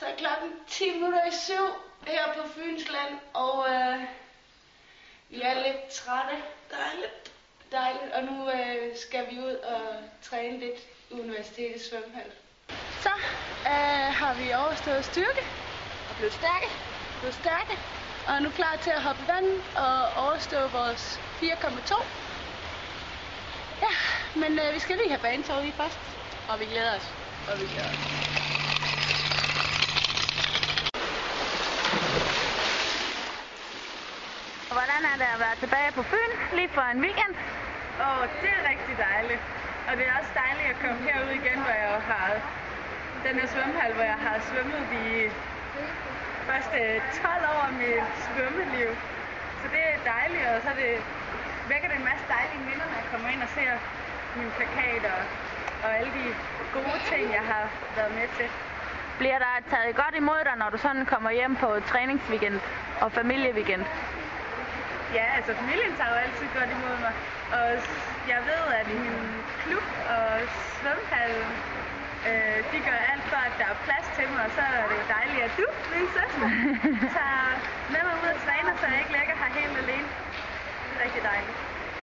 så er klokken 10 minutter i syv her på Fynsland, og øh, vi er lidt trætte. Dejligt. Dejligt, og nu øh, skal vi ud og træne lidt i universitetets svømmehal. Så øh, har vi overstået styrke og blevet stærke, blevet stærke, og er nu klar til at hoppe i vandet og overstå vores 4,2. Ja, men øh, vi skal lige have banetog i først, og vi glæder os. Og vi glæder os. Hvordan er det at være tilbage på Fyn lige for en weekend? Åh, oh, det er rigtig dejligt. Og det er også dejligt at komme herud igen, hvor jeg har den her svømmehal, hvor jeg har svømmet de første 12 år af mit svømmeliv. Så det er dejligt, og så det, vækker det en masse dejlige minder, når jeg kommer ind og ser min plakat og, og alle de gode ting, jeg har været med til. Bliver der taget godt imod dig, når du sådan kommer hjem på træningsweekend og familieweekend? Ja, altså familien tager jo altid godt imod mig. Og jeg ved, at min klub og svømmehallen, øh, de gør alt for, at der er plads til mig. Og så er det jo dejligt, at du, min søster, tager